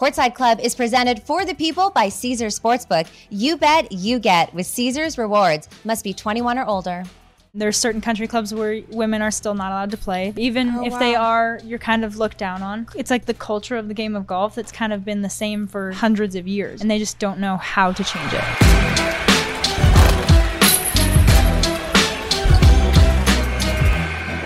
Courtside Club is presented for the people by Caesars Sportsbook. You bet, you get with Caesars Rewards. Must be 21 or older. There's certain country clubs where women are still not allowed to play. Even Oh, if they are, you're kind of looked down on. It's like the culture of the game of golf that's kind of been the same for hundreds of years, and they just don't know how to change it.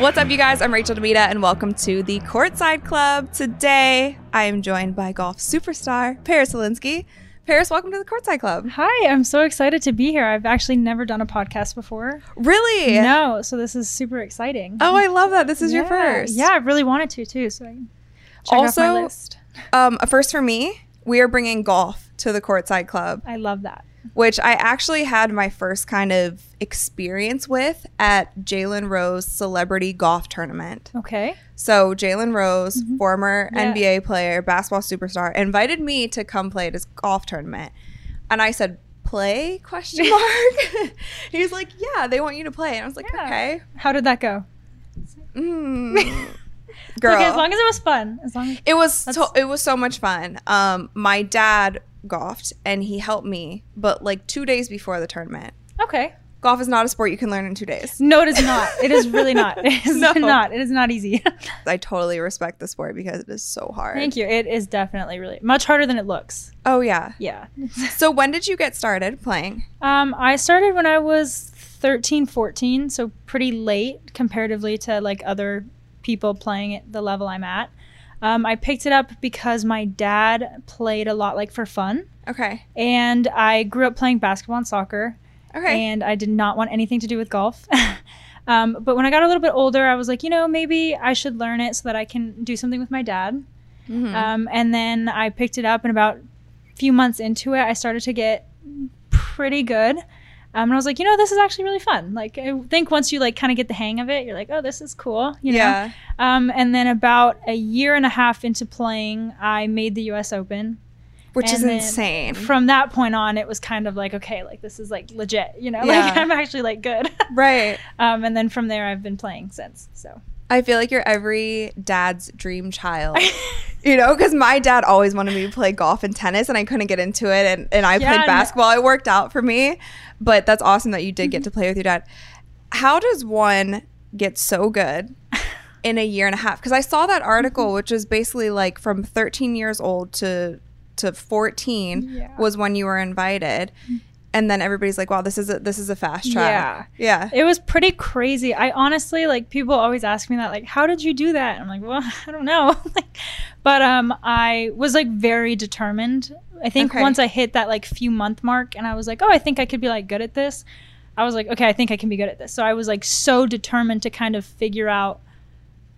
What's up, you guys? I'm Rachel DeMita, and welcome to the Courtside Club. Today, I am joined by golf superstar Paris Hilinski. Paris, welcome to the Courtside Club. Hi, I'm so excited to be here. I've actually never done a podcast before. Really? No, so this is super exciting. Oh, I love that. This is your first. Yeah, I really wanted to too. So I can off my Also- list. Um, a first for me. We are bringing golf to the Courtside Club, I love that. Which I actually had my first kind of experience with at Jalen Rose Celebrity Golf Tournament. Okay. So Jalen Rose, former Mm-hmm. Yeah. NBA player, basketball superstar, invited me to come play at his golf tournament, and I said, "Play?" Question mark. he was like, "Yeah, they want you to play," and I was like, Yeah. "Okay." How did that go? Mm. Girl, Okay, as long as it was fun. As long as it was so, it was so much fun. Um, my dad golfed, and he helped me, but like two days before the tournament. Okay. Golf is not a sport you can learn in two days. No, it is not. It is really not. It is No. not. It is not easy. I totally respect the sport because it is so hard. Thank you. It is definitely really much harder than it looks. Oh yeah. Yeah. So when did you get started playing? Um, I started when I was 13, 14, so pretty late comparatively to like other people playing at the level I'm at. Um, I picked it up because my dad played a lot like for fun, Okay. and I grew up playing basketball and soccer. Okay. and I did not want anything to do with golf. um, but when I got a little bit older, I was like, you know, maybe I should learn it so that I can do something with my dad. Mhm. Um, and then I picked it up, and about a few months into it, I started to get pretty good. Um, and I was like, you know, this is actually really fun. Like, I think once you like kind of get the hang of it, you're like, oh, this is cool. You know? yeah. Um, and then about a year and a half into playing, I made the U.S. Open. Which is And then insane. From that point on, it was kind of like, okay, like this is like legit, you know, like I'm actually like good. right. um, and then from there, I've been playing since. So I feel like you're every dad's dream child. you know, because my dad always wanted me to play golf and tennis, and I couldn't get into it. And, and I Yeah, played no- basketball. It worked out for me. But that's awesome that you did get to mm-hmm. play with your dad. How does one get so good in a year and a half? Because I saw that article, mm-hmm. which is basically like from 13 years old to to 14 Yeah. was when you were invited. Mm-hmm. And then everybody's like, "Wow, this is a this is a fast track." Yeah. Yeah. it was pretty crazy. I honestly like people always ask me that, like, how did you do that? I'm like, well, I don't know. like, but um, I was like very determined. I think Okay. once I hit that like few month mark, and I was like, oh, I think I could be like good at this. I was like, okay, I think I can be good at this. So I was like so determined to kind of figure out,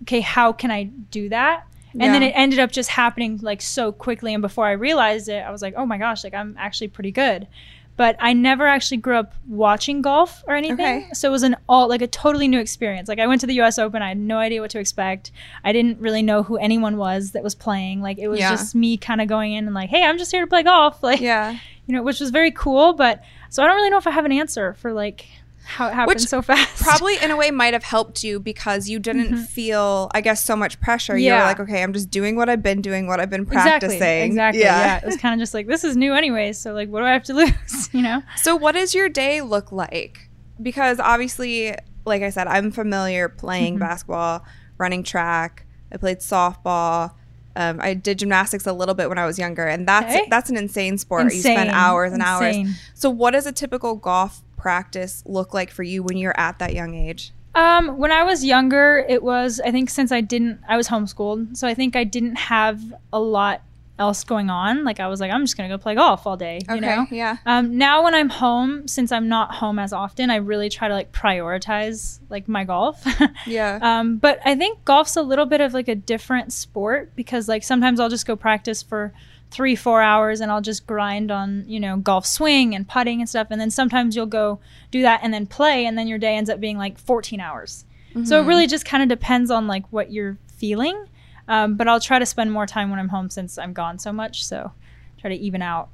okay, how can I do that? And then it ended up just happening like so quickly. And before I realized it, I was like, oh my gosh, like I'm actually pretty good. But I never actually grew up watching golf or anything. Okay. So it was an all like a totally new experience. Like I went to the US Open, I had no idea what to expect. I didn't really know who anyone was that was playing. Like it was Yeah. just me kind of going in and like, hey, I'm just here to play golf. Like yeah. you know, which was very cool. But so I don't really know if I have an answer for like how it happened Which so fast. probably in a way might have helped you because you didn't feel i guess so much pressure you Mm-hmm. Yeah. were like okay i'm just doing what i've been doing what i've been practicing Exactly. Yeah. It was kind of just like this is new anyways. So like, what do I have to lose? You know. so what does your day look like because obviously like i said i'm familiar playing Mm-hmm. basketball running track i played softball um, I did gymnastics a little bit when I was younger, and that's Okay. that's an insane sport. You spend hours and hours. So, what does a typical golf practice look like for you when you're at that young age? Um, when I was younger, it was I think since I didn't I was homeschooled, so I think I didn't have a lot else going on. Like I was like, I'm just gonna go play golf all day. You know. yeah. Um, now when I'm home, since I'm not home as often, I really try to like prioritize like my golf. Yeah. um, but I think golf's a little bit of like a different sport because like sometimes I'll just go practice for three, four hours and I'll just grind on, you know, golf swing and putting and stuff. And then sometimes you'll go do that and then play and then your day ends up being like 14 hours. So it really just kind of depends on like what you're feeling. Um, but I'll try to spend more time when I'm home since I'm gone so much. So try to even out,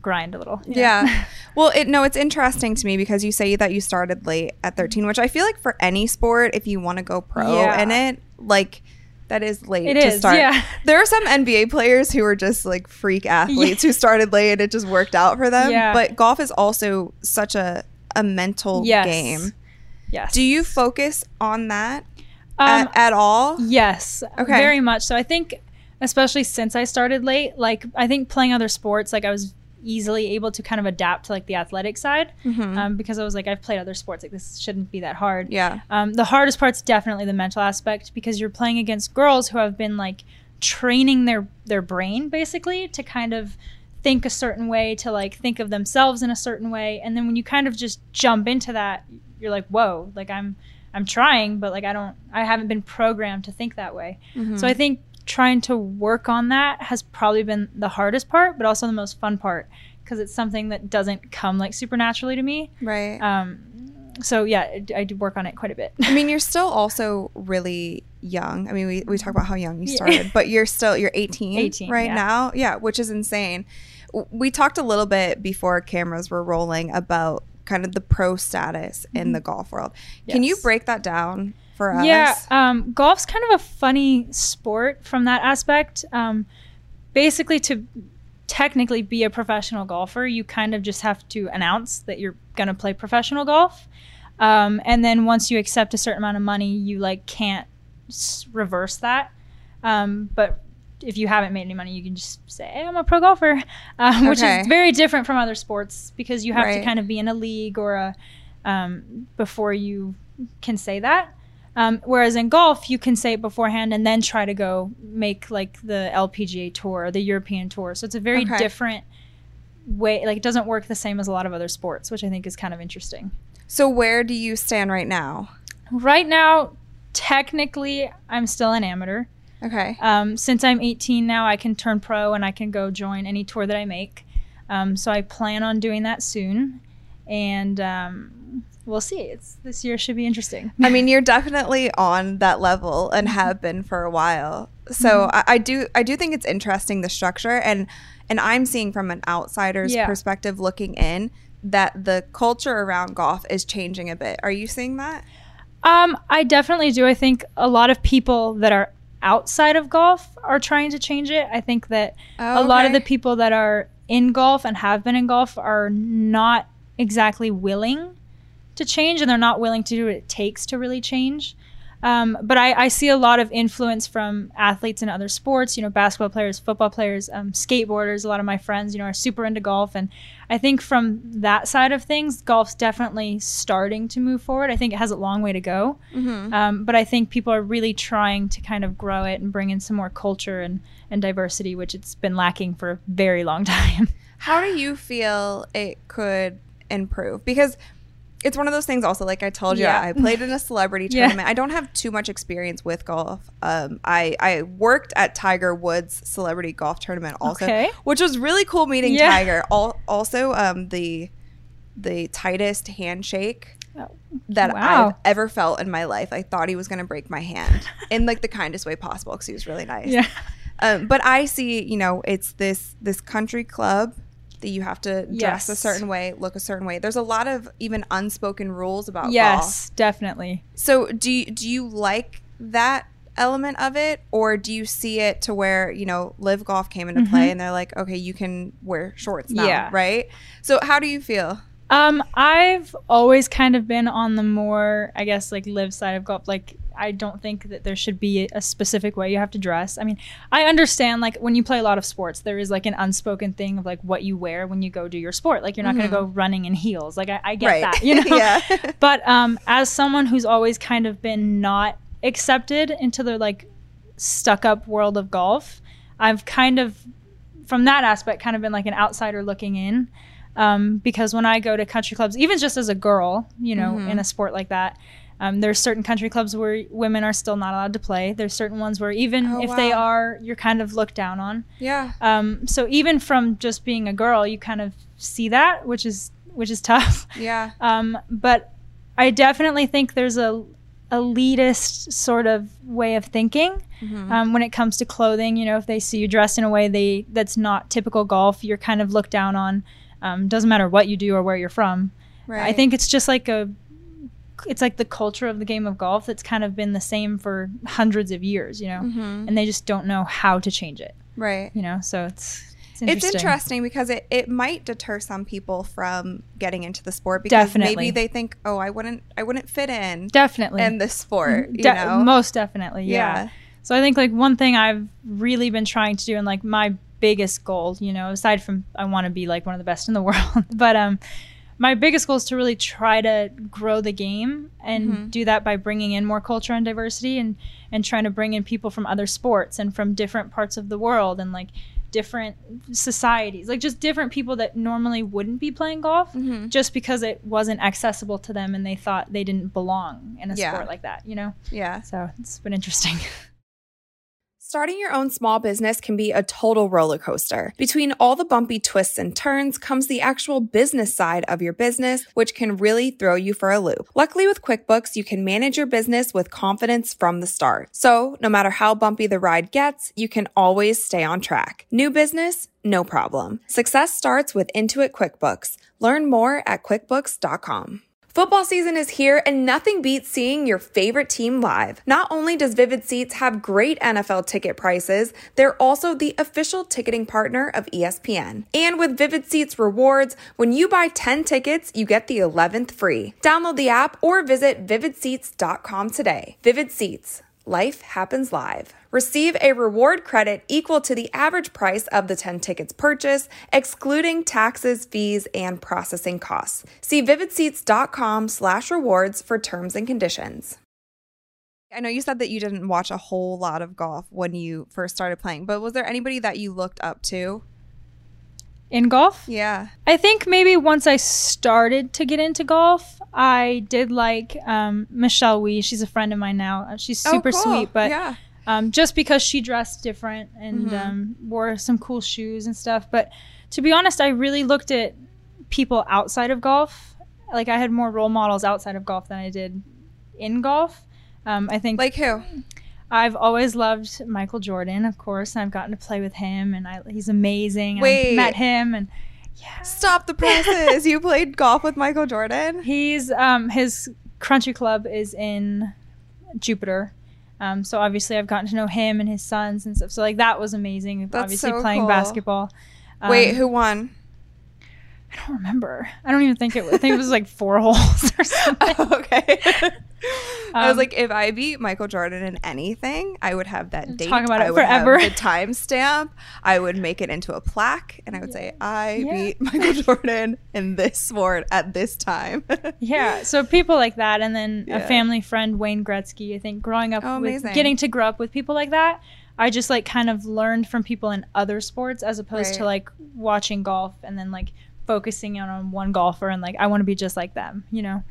grind a little. know? Yeah. Well, it no, it's interesting to me because you say that you started late at 13, which I feel like for any sport if you want to go pro Yeah. in it, like That is late It to is, start. yeah. There are some NBA players who are just like freak athletes who started late and it just worked out for them. Yeah. But golf is also such a a mental Yes. game. Yes. Yes. Do you focus on that Um, at, at all? Yes. Okay. Very much. So I think, especially since I started late, like I think playing other sports, like I was easily able to kind of adapt to like the athletic side Mhm. um, because I was like I've played other sports like this shouldn't be that hard. Yeah. Um, the hardest part's definitely the mental aspect because you're playing against girls who have been like training their their brain basically to kind of think a certain way to like think of themselves in a certain way and then when you kind of just jump into that you're like whoa like i'm i'm trying but like i don't i haven't been programmed to think that way Mm-hmm. so i think trying to work on that has probably been the hardest part but also the most fun part because it's something that doesn't come like supernaturally to me Right. um so yeah I, I do work on it quite a bit I mean, you're still also really young. I mean, we, we talk about how young you started, but you're still you're 18, 18, right yeah. now. Yeah, which is insane. We talked a little bit before cameras were rolling about kind of the pro status in the golf world. Can you Mm-hmm. Break that down for us? Yeah, um, golf's kind of a funny sport from that aspect. Um, basically, to technically be a professional golfer, you kind of just have to announce that you're going to play professional golf. Um, and then once you accept a certain amount of money, you like can't s- reverse that. Um, but if you haven't made any money, you can just say, hey, I'm a pro golfer, um, which is very different from other sports because you have Right. to kind of be in a league or a um, before you can say that. Um, whereas in golf, you can say it beforehand and then try to go make like the LPGA tour or the European tour. So it's a very Okay. different way. Like it doesn't work the same as a lot of other sports, which I think is kind of interesting. So where do you stand right now? Right now, technically, I'm still an amateur. Okay. Um, since I'm 18 now, I can turn pro and I can go join any tour that I make. Um, so I plan on doing that soon, and um, we'll see. It's this year should be interesting. I mean, you're definitely on that level and have been for a while. So Mm-hmm. I, I do I do think it's interesting the structure and and I'm seeing from an outsider's Yeah. perspective looking in that the culture around golf is changing a bit. Are you seeing that? Um, I definitely do. I think a lot of people that are outside of golf are trying to change it. I think that a lot of the people that are in golf and have been in golf are not exactly willing to change and they're not willing to do what it takes to really change. Um, but I, I see a lot of influence from athletes in other sports, you know, basketball players, football players, um, skateboarders. A lot of my friends, you know, are super into golf. And I think from that side of things, golf's definitely starting to move forward. I think it has a long way to go. Mm-hmm. Um, but I think people are really trying to kind of grow it and bring in some more culture and, and diversity, which it's been lacking for a very long time. How do you feel it could improve? Because it's one of those things also like I told you Yeah. I played in a celebrity Yeah. tournament. I don't have too much experience with golf. Um, I I worked at Tiger Woods celebrity golf tournament also, Okay. which was really cool meeting Yeah. Tiger. All, also um, the the tightest handshake Oh, that wow. I've ever felt in my life. I thought he was going to break my hand in like the kindest way possible because he was really nice. Yeah. Um, but I see, you know, it's this this country club that you have to dress a certain way, look a certain way. There's a lot of even unspoken rules about golf. Yes, definitely. So do you, do you like that element of it, or do you see it to where you know live golf came into play and they're like, okay, you can wear shorts now, Mm-hmm. Yeah. right? So how do you feel? Um, I've always kind of been on the more, I guess, like live side of golf. Like, I don't think that there should be a specific way you have to dress. I mean, I understand like when you play a lot of sports, there is like an unspoken thing of like what you wear when you go do your sport. Like, you're not going to go running in heels. Like, I, I get that, you know. Mm-hmm. yeah. but um, as someone who's always kind of been not accepted into the like stuck up world of golf, I've kind of, from that aspect, kind of been like an outsider looking in. Um, because when I go to country clubs, even just as a girl, you know, Mm-hmm. in a sport like that, um, there's certain country clubs where women are still not allowed to play. There's certain ones where even Oh, if they are, you're kind of looked down on. yeah. Um, so even from just being a girl, you kind of see that, which is which is tough. Yeah. Um, but I definitely think there's a elitist sort of way of thinking Mm-hmm. um, when it comes to clothing. You know, if they see you dressed in a way they that's not typical golf, you're kind of looked down on. Um, doesn't matter what you do or where you're from. Right. I think it's just like a it's like the culture of the game of golf that's kind of been the same for hundreds of years, you know, Mhm. and they just don't know how to change it, Right. you know. So it's it's It's interesting. interesting because it, it might deter some people from getting into the sport because Definitely. maybe they think, oh, I wouldn't I wouldn't fit in Definitely. in this sport. You know? most definitely, yeah. Yeah. So I think like one thing I've really been trying to do, and like my biggest goal, you know, aside from I want to be like one of the best in the world, but um, my biggest goal is to really try to grow the game and Mhm. do that by bringing in more culture and diversity, and and trying to bring in people from other sports and from different parts of the world and like different societies, like just different people that normally wouldn't be playing golf Mhm. just because it wasn't accessible to them and they thought they didn't belong in a Yeah. sport like that, you know? Yeah. So it's been interesting. Starting your own small business can be a total roller coaster. Between all the bumpy twists and turns comes the actual business side of your business, which can really throw you for a loop. Luckily, with QuickBooks, you can manage your business with confidence from the start. So, no matter how bumpy the ride gets, you can always stay on track. New business? No problem. Success starts with Intuit QuickBooks. Learn more at QuickBooks.com. Football season is here and nothing beats seeing your favorite team live. Not only does Vivid Seats have great NFL ticket prices, they're also the official ticketing partner of ESPN. And with Vivid Seats rewards, when you buy 10 tickets, you get the 11th free. Download the app or visit vividseats.com today. Vivid Seats. Life happens live. Receive a reward credit equal to the average price of the 10 tickets purchased, excluding taxes, fees, and processing costs. See vividseats.com slash rewards for terms and conditions. I know you said that you didn't watch a whole lot of golf when you first started playing, but was there anybody that you looked up to? In golf? Yeah. I think maybe once I started to get into golf, I did like um, Michelle Wie. She's a friend of mine now. Uh, She's super Oh, cool. sweet, but yeah. um, just because she dressed different and Mhm. um, wore some cool shoes and stuff. But to be honest, I really looked at people outside of golf. Like I had more role models outside of golf than I did in golf. Um, I think Like who? I've always loved Michael Jordan, of course, and I've gotten to play with him, and I, he's amazing. Wait. I met him, and yeah, Stop the presses. you played golf with Michael Jordan? he's um, his country club is in Jupiter. Um, so obviously, I've gotten to know him and his sons and stuff. So like that was amazing. That's obviously, so playing cool. basketball. Um, Wait, who won? I don't remember. I don't even think it. was I think it was like four holes or something. okay. I was Um, like, if I beat Michael Jordan in anything, I would have that date. Talk about it I would forever. Have the timestamp. I would make it into a plaque, and I would say, I Yeah. beat Michael Jordan in this sport at this time. Yeah, so people like that, and then Yeah. a family friend, Wayne Gretzky. I think growing up, Oh, with, amazing. getting to grow up with people like that, I just like kind of learned from people in other sports as opposed to like watching golf and then like focusing on, on one golfer and like I want to be just like them, you know.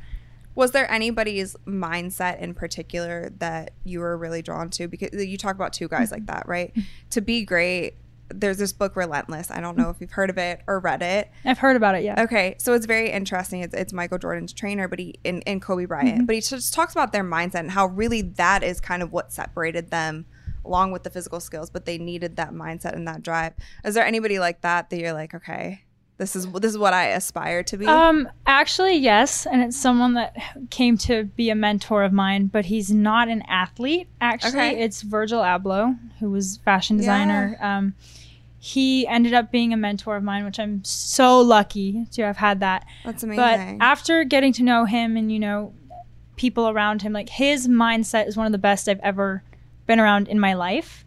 Was there anybody's mindset in particular that you were really drawn to? Because you talk about two guys like that, right? to be great, there's this book, Relentless. I don't know if you've heard of it or read it. I've heard about it, yeah. Okay, so it's very interesting. It's, it's Michael Jordan's trainer, but he and, and Kobe Bryant, Mm-hmm. but he just talks about their mindset and how really that is kind of what separated them, along with the physical skills. But they needed that mindset and that drive. Is there anybody like that that you're like, okay, this is this is what I aspire to be? Um, actually, yes, and it's someone that came to be a mentor of mine, but he's not an athlete. Actually, Okay. it's Virgil Abloh, who was fashion designer. Um, he ended up being a mentor of mine, which I'm so lucky to have had that. That's amazing. But after getting to know him and you know people around him, like his mindset is one of the best I've ever been around in my life.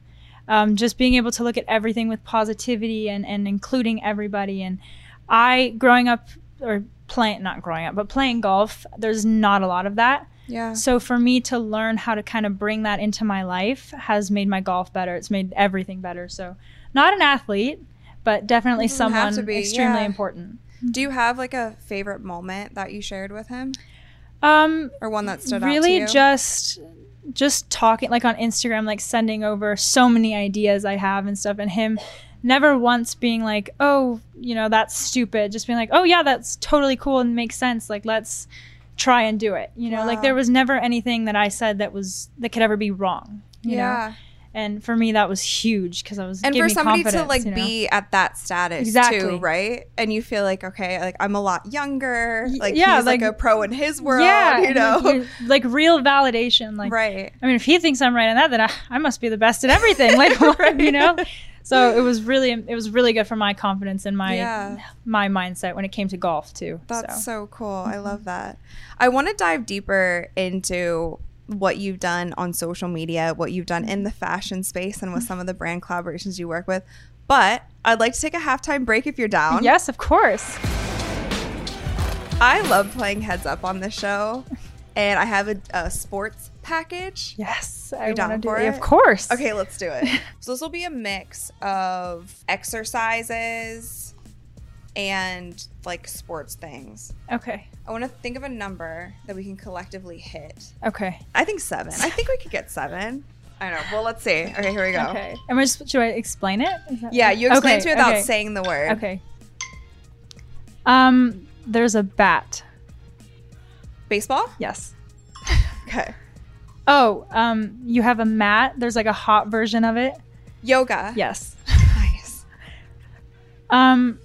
Um, just being able to look at everything with positivity and, and including everybody. And I, growing up, or playing, not growing up, but playing golf, there's not a lot of that. yeah. So for me to learn how to kind of bring that into my life has made my golf better. It's made everything better. So not an athlete, but definitely someone be, extremely yeah. important. Do you have like a favorite moment that you shared with him, Um, or one that stood out to really just just talking like on instagram like sending over so many ideas i have and stuff and him never once being like oh you know that's stupid just being like oh yeah that's totally cool and makes sense like let's try and do it you know like there was never anything that i said that was that could ever be wrong you know? yeah. And for me, that was huge because I was and for somebody to like you know? be at that status Exactly. too, right? And you feel like okay, like I'm a lot younger. Like yeah, he's like, like- a pro in his world, yeah, you know. like, like real validation. Like, right. I mean, if he thinks I'm right on that, then I, I must be the best at everything. Like, what, you know. So it was really, it was really good for my confidence and my Yeah. my mindset when it came to golf too. That's so. so, cool. I love mm-hmm. that. I want to dive deeper into what you've done on social media, what you've done in mm-hmm. the fashion space, and with some of the brand collaborations you work with. But I'd like to take a halftime break if you're down. Yes, of course. I love playing heads up on this show, and I have a, a sports package. Yes, I You down do for it. it? Of course. Okay, let's do it. so this will be a mix of exercises and like sports things. Okay. I want to think of a number that we can collectively hit. Okay. I think seven. I think we could get seven. I know. Well, let's see. Okay, here we go. Okay. Am I just, should I explain it? Yeah, you explain Okay, to me without okay. saying the word. Okay. Um, there's a bat. Baseball? Yes. Okay. Oh, um, you have a mat. There's like a hot version of it. Yoga. Yes. Nice. Um,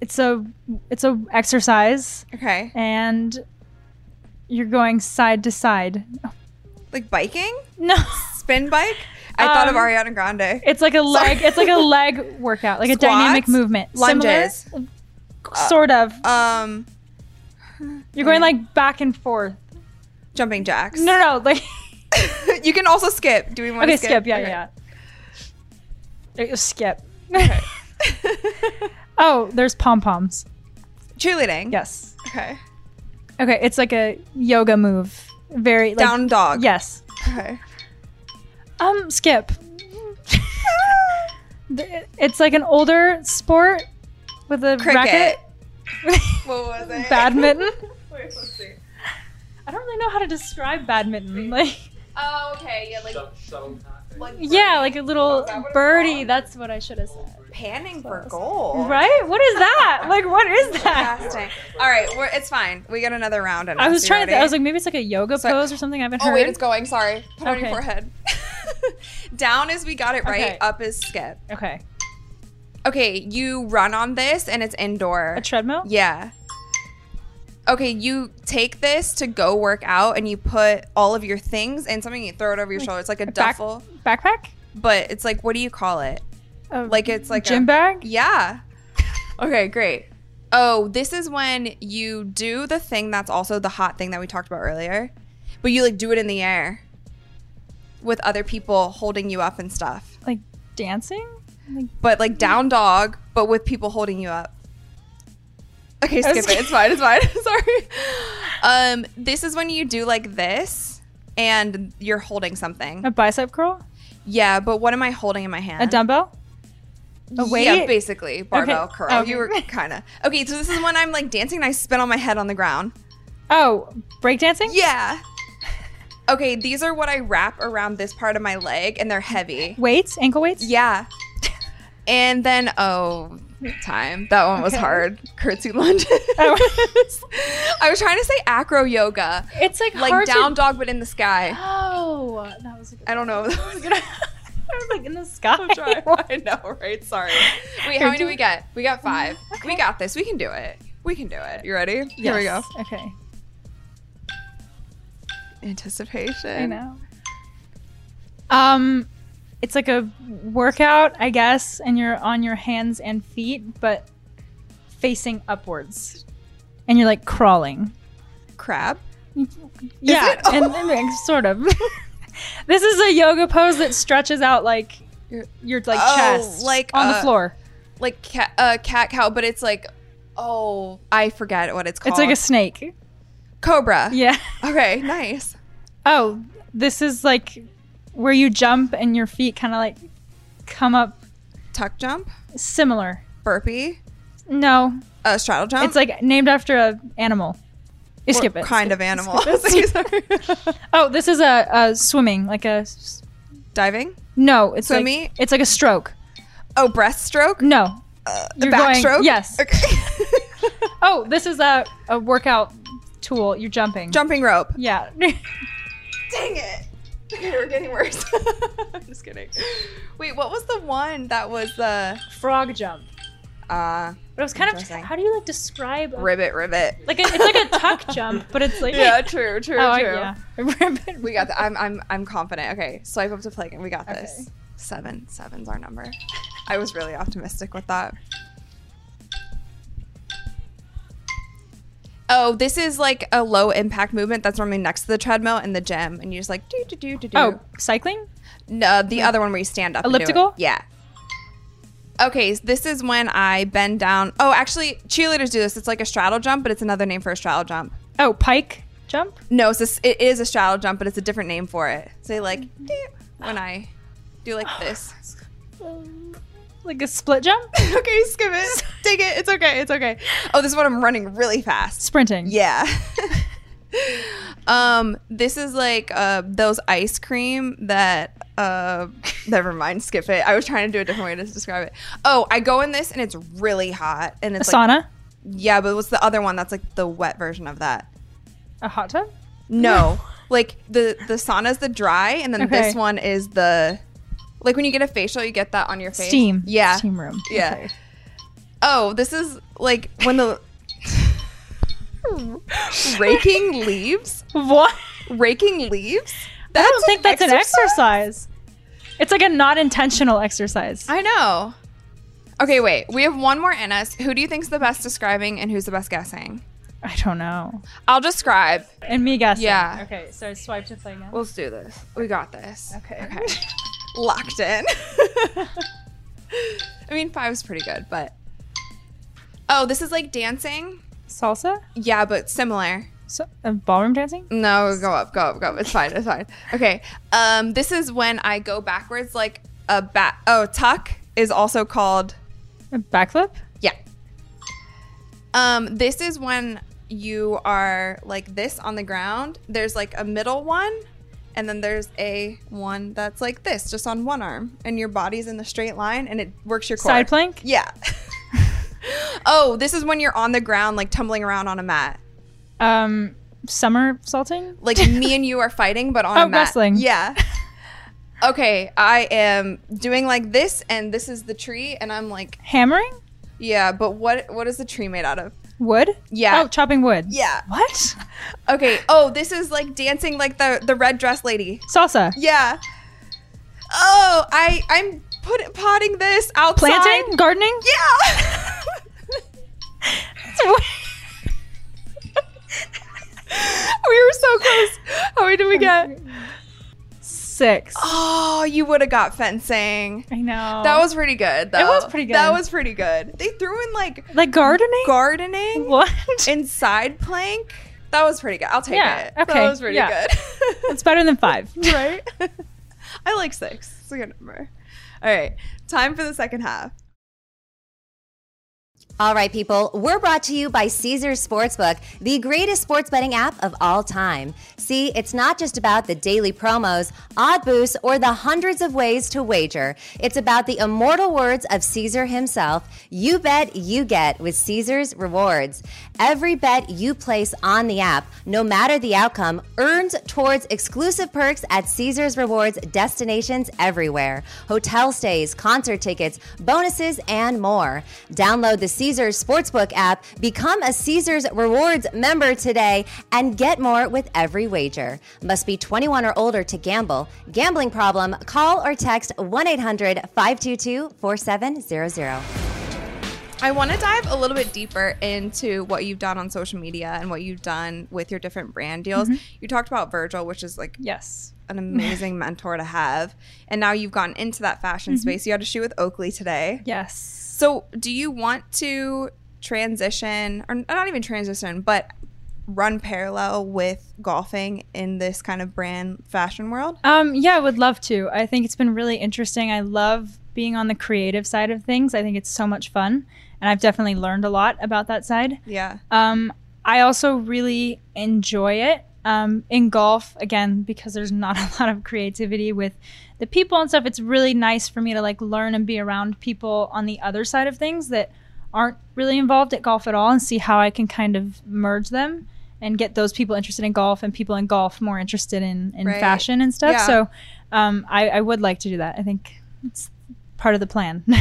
it's a it's a exercise, Okay. and you're going side to side. Like biking? No, Spin bike? I thought of Um, Ariana Grande. it's like a leg. It's like a leg workout, like a dynamic Squats? movement. Similar- Lunges? sort of. Um, You're going like back and forth. Jumping jacks. No, no, like you can also skip. Do we want okay, to skip. Yeah, Okay. yeah. You skip. Okay. oh, there's pom poms. Cheerleading. Yes. Okay. Okay, it's like a yoga move. Very like, Down dog. Yes. Okay. Um, skip. It's like an older sport with a Cricket. racket. What was it? Badminton. Wait, let's see. I don't really know how to describe badminton. Like, Oh, okay. Yeah, like, Shut- like yeah, like a little that birdie. called? That's what I should have said. panning for gold. Right? What is that? Like, what is that? Fasting. All right, we're, it's fine. We got another round. I was trying to. I was like, maybe it's like a yoga Sorry. pose or something. I haven't oh heard. Oh wait, it's going. Sorry, put it on your Okay. forehead. Down is we got it right. Okay. Up is skip. okay. Okay, you run on this and it's indoor. A treadmill. Yeah. Okay, you take this to go work out and you put all of your things in something you throw it over your shoulder. It's like a, back- duffel, Backpack. but it's like what do you call it? A Like it's like gym a, bag. Yeah. Okay, great. Oh, this is when you do the thing that's also the hot thing that we talked about earlier, but you like do it in the air with other people holding you up and stuff. Like dancing. Like, But like mm. down dog, but with people holding you up. Okay, skip it. It's fine. It's fine. Sorry. Um, this is when you do like this, and you're holding something. a bicep curl. Yeah, but what am I holding in my hand? A dumbbell. A weight. Yeah, basically barbell Okay. curl. Okay. You were kind of okay. So this is when I'm like dancing and I spin on my head on the ground. Oh, breakdancing. Yeah. Okay, these are what I wrap around this part of my leg, and they're heavy. Weights. Ankle weights. Yeah. And then oh, time that one was Okay. hard. Curtsy lunges. Oh. I was trying to say acro yoga, It's like like down To- dog but in the sky. oh, that was. A good I don't know. I was like in the sky. I'm trying. I know, right? Sorry. Wait, how many do we get? We got five. We got this. We can do it. We can do it. You ready? Yes. Here we go. Okay. Anticipation. I know. Um, it's like a workout, I guess, and you're on your hands and feet, but facing upwards, and you're like crawling. Crab. Yeah, it? and, and, like, sort of. this is a yoga pose that stretches out like your your like Oh, chest, like, on the uh, floor. Like cat, uh, cat cow, but it's like, oh, I forget what it's called. It's like a snake. cobra. Yeah. Okay, nice. Oh, this is like where you jump and your feet kind of like come up Tuck jump, similar. burpee, No, uh, straddle jump. it's like named after a animal. You What skip it. kind skip of animal. skip it. Sorry. oh, this is a, a swimming, like a Diving. no. It's Swimmy? like it's like a stroke. Oh, breaststroke. No. Uh, going- backstroke. yes. Okay. Oh, this is a, a workout tool. You're jumping. Jumping rope. Yeah. Dang it. okay, we're getting worse. I'm just kidding. Wait, what was the one that was the Frog jump. uh But it was kind of how do you like describe a, ribbit ribbit? like a, it's like a tuck jump, but it's like yeah, true, true, oh, true. yeah. A ribbon. We got that. I'm I'm I'm confident. Okay, swipe up to play again. We got this. Okay. Seven. Seven's our number. I was really optimistic with that. Oh, this is like a low impact movement that's normally next to the treadmill in the gym, and you just like do do do do do. Oh, cycling? no, the other one where you stand up. and do it. Elliptical? Yeah. Okay, so this is when I bend down. Oh, actually, cheerleaders do this. It's like a straddle jump, but it's another name for a straddle jump. Oh, pike jump? No, it's a it is a straddle jump, but it's a different name for it. Say like mm-hmm. "Deep," when I do like this. Um, Like a split jump? okay, skip it. Take it. It's okay. It's okay. Oh, this is when I'm running really fast. Sprinting. Yeah. um, this is like uh those ice cream that uh never mind, skip it. I was trying to do a different way to describe it. Oh, I go in this and it's really hot and A it's like sauna? yeah, but what's the other one that's like the wet version of that? A hot tub? No. like the the sauna's the dry and then Okay. this one is the like when you get a facial you get that on your face. Steam. Yeah. Steam room. Yeah. Okay. Oh, this is like when the raking leaves. What? Raking leaves. I don't think that's an exercise. It's like a not intentional exercise. I know. Okay, wait. We have one more in us. Who do you think's the best describing and who's the best guessing? I don't know. I'll describe. And me guessing. Yeah. Okay, so swipe to play again. Let's do this. We got this. Okay. Okay. Locked in. I mean, five's pretty good, but. Oh, this is like dancing. Salsa? Yeah, but similar. So, uh, ballroom dancing? No, go up, go up, go up. It's fine, it's fine. Okay. Um, this is when I go backwards like a bat. Oh, tuck is also called. A backflip? Yeah. Um, this is when you are like this on the ground. There's like a middle one, and then there's a one that's like this, just on one arm, and your body's in the straight line, and it works your core. Side plank? Yeah. oh, this is when you're on the ground, like tumbling around on a mat. Um, somersaulting? Like me and you are fighting, but on Oh, a mat. wrestling. Yeah. Okay, I am doing like this, and this is the tree, and I'm like, Hammering? yeah, but what what is the tree made out of? Wood? Yeah. Oh, chopping wood. Yeah. What? Okay. Oh, this is like dancing like the the red dress lady. Salsa. Yeah. Oh, I I'm put potting this outside. Planting? Gardening? Yeah. we were so close. How many did we get? Six. Oh, you would have got fencing. I know. That was pretty good. Though. was pretty good. That was pretty good. They threw in like like gardening? gardening what? inside plank. That was pretty good. I'll take Yeah, it. okay, That was pretty yeah. good. it's better than five. right? I like six. It's a good number. All right, time for the second half. All right, people, we're brought to you by Caesars Sportsbook, the greatest sports betting app of all time. See, it's not just about the daily promos, odd boosts, or the hundreds of ways to wager. It's about the immortal words of Caesar himself you bet, you get with Caesars Rewards. Every bet you place on the app, no matter the outcome, earns towards exclusive perks at Caesars Rewards destinations everywhere hotel stays, concert tickets, bonuses, and more. Download the Caesars Sportsbook app, become a Caesars Rewards member today, and get more with every wager. Must be 21 or older to gamble. Gambling problem? Call or text 1 800 522 4700. I want to dive a little bit deeper into what you've done on social media and what you've done with your different brand deals. You talked about Virgil, which is like Yes. an amazing mentor to have, and now you've gotten into that fashion space. You had a shoot with Oakley today. Yes. So, do you want to transition, or not even transition, but run parallel with golfing in this kind of brand fashion world? Um, yeah, I would love to. I think it's been really interesting. I love being on the creative side of things. I think it's so much fun. And I've definitely learned a lot about that side. Yeah. Um, I also really enjoy it. Um, in golf, again, because there's not a lot of creativity with the people and stuff, it's really nice for me to like learn and be around people on the other side of things that aren't really involved at golf at all and see how I can kind of merge them and get those people interested in golf and people in golf more interested in, in Right. fashion and stuff. Yeah. So um, I, I would like to do that. I think it's part of the plan.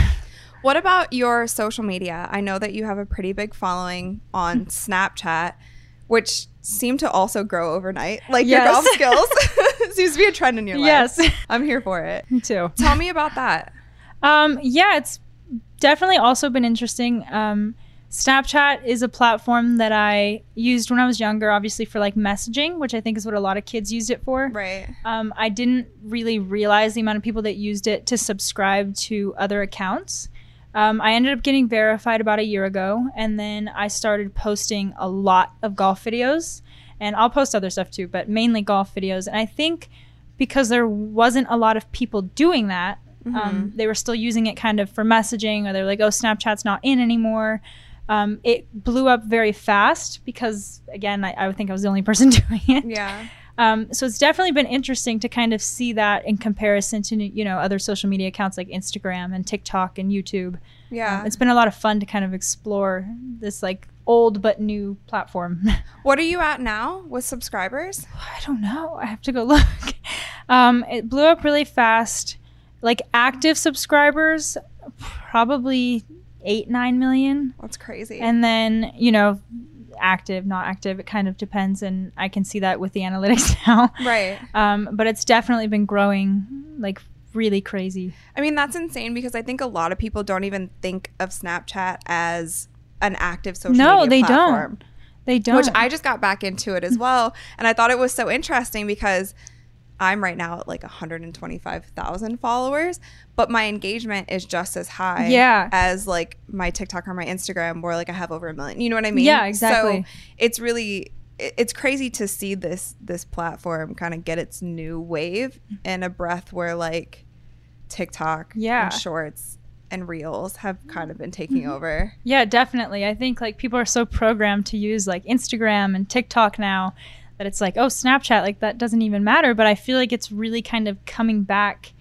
What about your social media? I know that you have a pretty big following on Snapchat, which seem to also grow overnight. Like your golf skills seems to be a trend in your life. Yes. I'm here for it. Me too. Tell me about that. Um, yeah, it's definitely also been interesting. Um, Snapchat is a platform that I used when I was younger, obviously for like messaging, which I think is what a lot of kids used it for. Right. Um, I didn't really realize the amount of people that used it to subscribe to other accounts. Um, I ended up getting verified about a year ago, and then I started posting a lot of golf videos. And I'll post other stuff too, but mainly golf videos. And I think because there wasn't a lot of people doing that, um, they were still using it kind of for messaging, or they're like, oh, Snapchat's not in anymore. Um, it blew up very fast because, again, I, I would think I was the only person doing it. Yeah. Um, so it's definitely been interesting to kind of see that in comparison to you know other social media accounts like Instagram and TikTok and YouTube. Yeah. Um, it's been a lot of fun to kind of explore this like old but new platform. what are you at now with subscribers? I don't know. I have to go look. Um, it blew up really fast. Like active subscribers, probably eight nine million, That's crazy. and then you know active, not active. It kind of depends, and I can see that with the analytics now. right. um, but it's definitely been growing like really crazy. I mean, that's insane because I think a lot of people don't even think of Snapchat as an active social No, media they platform. don't. They don't. Which I just got back into it as well. And I thought it was so interesting because I'm right now at like 125,000 followers, but my engagement is just as high Yeah. as like my TikTok or my Instagram where like I have over a million. You know what I mean? Yeah, exactly. So it's really it's crazy to see this this platform kind of get its new wave in a breath where like TikTok Yeah. and shorts and reels have kind of been taking Mm-hmm. over. yeah, definitely. I think like people are so programmed to use like Instagram and TikTok now that it's like, oh, Snapchat, like that doesn't even matter. But I feel like it's really kind of coming back,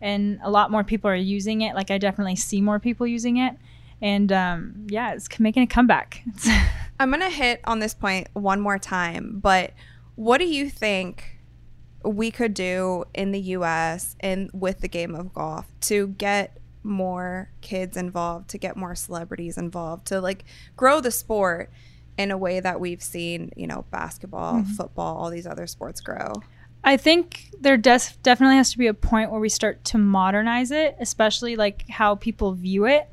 and a lot more people are using it. Like I definitely see more people using it, and um, yeah, it's making a comeback. I'm going to hit on this point one more time, but what do you think we could do in the US and with the game of golf to get more kids involved, to get more celebrities involved, to like grow the sport in a way that we've seen, you know, basketball, football, all these other sports grow? I think there des- definitely has to be a point where we start to modernize it, especially like how people view it.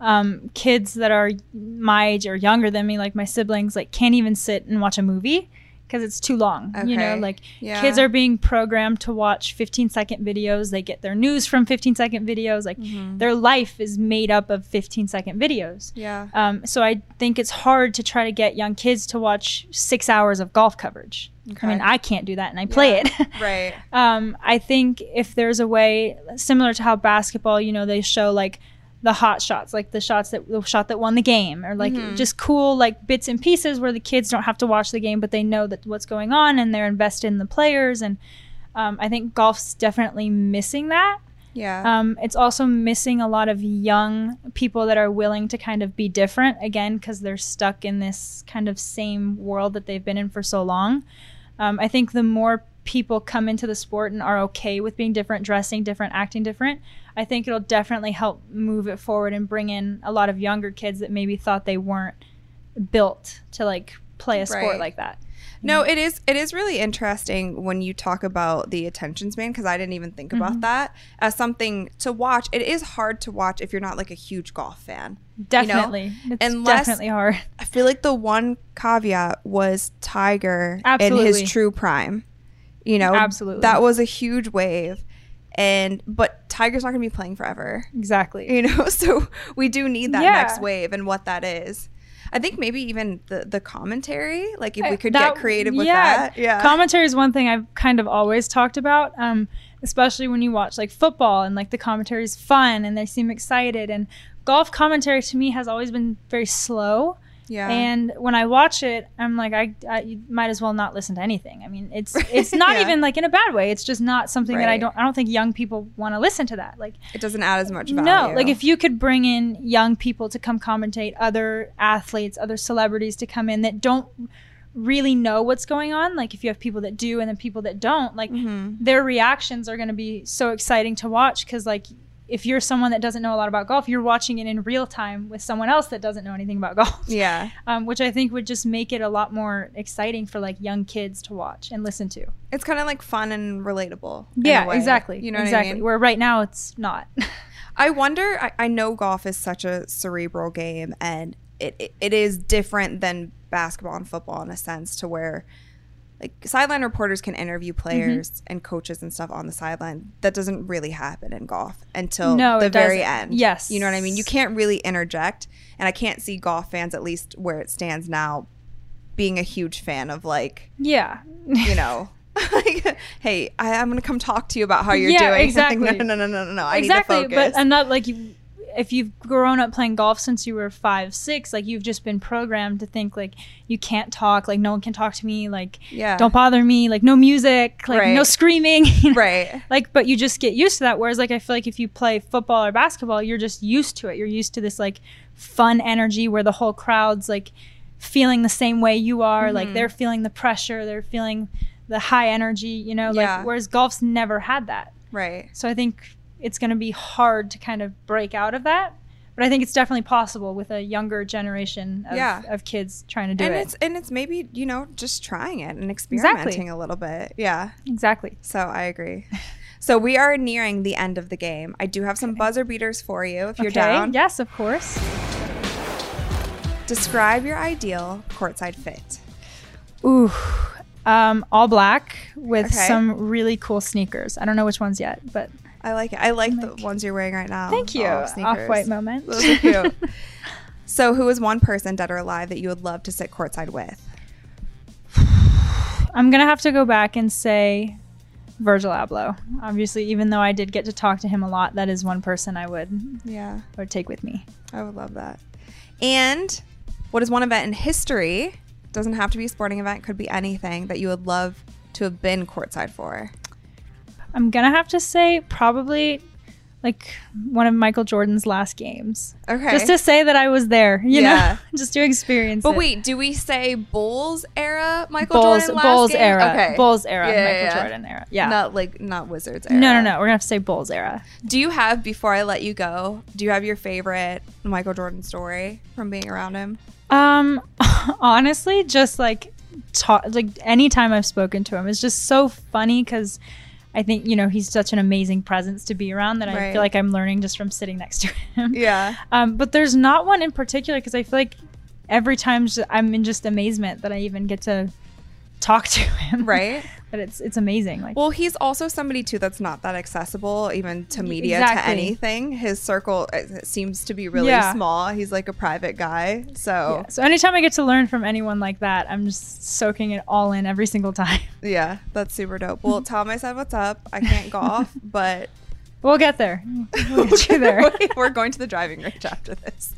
Um, kids that are my age or younger than me, like my siblings, like can't even sit and watch a movie because it's too long. You know, like Yeah. kids are being programmed to watch 15 second videos. They get their news from 15 second videos. Like their life is made up of 15 second videos. Yeah. Um, so I think it's hard to try to get young kids to watch six hours of golf coverage. I mean, I can't do that, and I play Yeah. it. Right. um, I think if there's a way similar to how basketball, you know, they show like the hot shots, like the shots that the shot that won the game, or like just cool like bits and pieces where the kids don't have to watch the game, but they know that what's going on and they're invested in the players. And um, I think golf's definitely missing that. Yeah. Um, it's also missing a lot of young people that are willing to kind of be different again because they're stuck in this kind of same world that they've been in for so long. Um, I think the more people come into the sport and are okay with being different, dressing different, acting different, I think it'll definitely help move it forward and bring in a lot of younger kids that maybe thought they weren't built to like play a sport Right. like that. No, it is it is really interesting when you talk about the attention span because I didn't even think Mm-hmm. about that as something to watch. It is hard to watch if you're not like a huge golf fan. you know? Definitely. It's Unless- definitely hard. I feel like the one caveat was Tiger in his true prime. You know, Absolutely. that was a huge wave. And but Tiger's not going to be playing forever. Exactly. You know, so we do need that Yeah. next wave and what that is. I think maybe even the the commentary, like if we could That- get creative with yeah. that. Yeah. Commentary is one thing I've kind of always talked about, um, especially when you watch like football and like the commentary is fun and they seem excited. And golf commentary to me has always been very slow. Yeah. And when I watch it, I'm like, I, I you might as well not listen to anything. I mean, it's it's not Yeah. even like in a bad way. It's just not something that I don't. I don't think young people want to listen to that. Like, it doesn't add as much value. no, like if you could bring in young people to come commentate, other athletes, other celebrities to come in that don't really know what's going on, like if you have people that do and then people that don't, like Mm-hmm. their reactions are going to be so exciting to watch because like if you're someone that doesn't know a lot about golf, you're watching it in real time with someone else that doesn't know anything about golf. Yeah. Um, which I think would just make it a lot more exciting for like young kids to watch and listen to. It's kind of like fun and relatable. Yeah, exactly. You know exactly. I mean? Where right now it's not. I wonder. I, I know golf is such a cerebral game, and it, it, it is different than basketball and football in a sense, to where like sideline reporters can interview Mm-hmm. players and coaches and stuff on the sideline. That doesn't really happen in golf until No, the very doesn't. end. Yes. you know what I mean. You can't really interject, and I can't see golf fans, at least where it stands now, being a huge fan of like yeah. you know. like, hey, I, I'm gonna come talk to you about how you're Yeah, doing. exactly. no, no, no, no, no, no. I exactly. need to focus. But I'm not like you. If you've grown up playing golf since you were five, six, like you've just been programmed to think like you can't talk, like no one can talk to me, like Yeah. don't bother me, like no music, like Right. no screaming. you know? right. Like, but you just get used to that. Whereas, like, I feel like if you play football or basketball, you're just used to it. You're used to this like fun energy where the whole crowd's like feeling the same way you are. Mm-hmm. Like they're feeling the pressure, they're feeling the high energy. You know, like Yeah. whereas golf's never had that. Right. So I think it's going to be hard to kind of break out of that. But I think it's definitely possible with a younger generation of, Yeah. of kids trying to do and it. it's and it's maybe you know just trying it and experimenting a little bit. Yeah. exactly. So I agree. So we are nearing the end of the game. I do have some buzzer beaters for you if you're okay. down. Yes, of course. Describe your ideal courtside fit. Ooh. Um, all black with Okay. some really cool sneakers. I don't know which ones yet, but I like it. I like the ones you're wearing right now. thank you. Oh, All. Off white moment. Those are cute. so who is one person dead or alive that you would love to sit courtside with? I'm gonna have to go back and say Virgil Abloh. Obviously, even though I did get to talk to him a lot, that is one person I would Yeah. would take with me. I would love that. And what is one event in history? Doesn't have to be a sporting event, could be anything that you would love to have been courtside for. I'm gonna have to say probably like one of Michael Jordan's last games. Okay. Just to say that I was there, you Yeah. know, just to experience but it. wait, do we say Bulls era Michael Bulls, Jordan Bulls game? era, Okay. Bulls era, Yeah, yeah, Michael yeah. Jordan era. Yeah. Not like not Wizards era. no, no, no. We're gonna have to say Bulls era. Do you have before I let you go? Do you have your favorite Michael Jordan story from being around him? Um, honestly, just like talk, like anytime I've spoken to him, it's just so funny because I think you know he's such an amazing presence to be around that I feel like I'm learning just from sitting next to him. Yeah. Um, but there's not one in particular because I feel like every time I'm in just amazement that I even get to talk to him. Right. but it's it's amazing. Like Well, he's also somebody too that's not that accessible even to media to anything. His circle uh, seems to be really Yeah. small. He's like a private guy. So yeah. so anytime I get to learn from anyone like that, I'm just soaking it all in every single time. Yeah, that's super dope. Well, tell I said what's up. I can't golf, but We'll get there. We'll get you there. we're going to the driving range after this.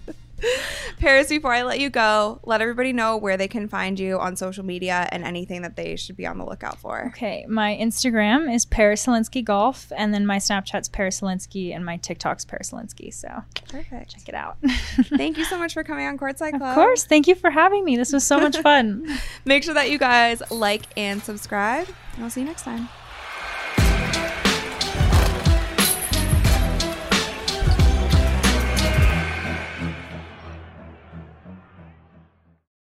Paris, before I let you go, let everybody know where they can find you on social media and anything that they should be on the lookout for. Okay, my Instagram is Paris Hilinski Golf, and then my Snapchat's Paris Hilinski, and my TikTok's Paris Hilinski. So Perfect. check it out. Thank you so much for coming on Courtside Club. Of course. Thank you for having me. This was so much fun. Make sure that you guys like and subscribe, and I'll see you next time.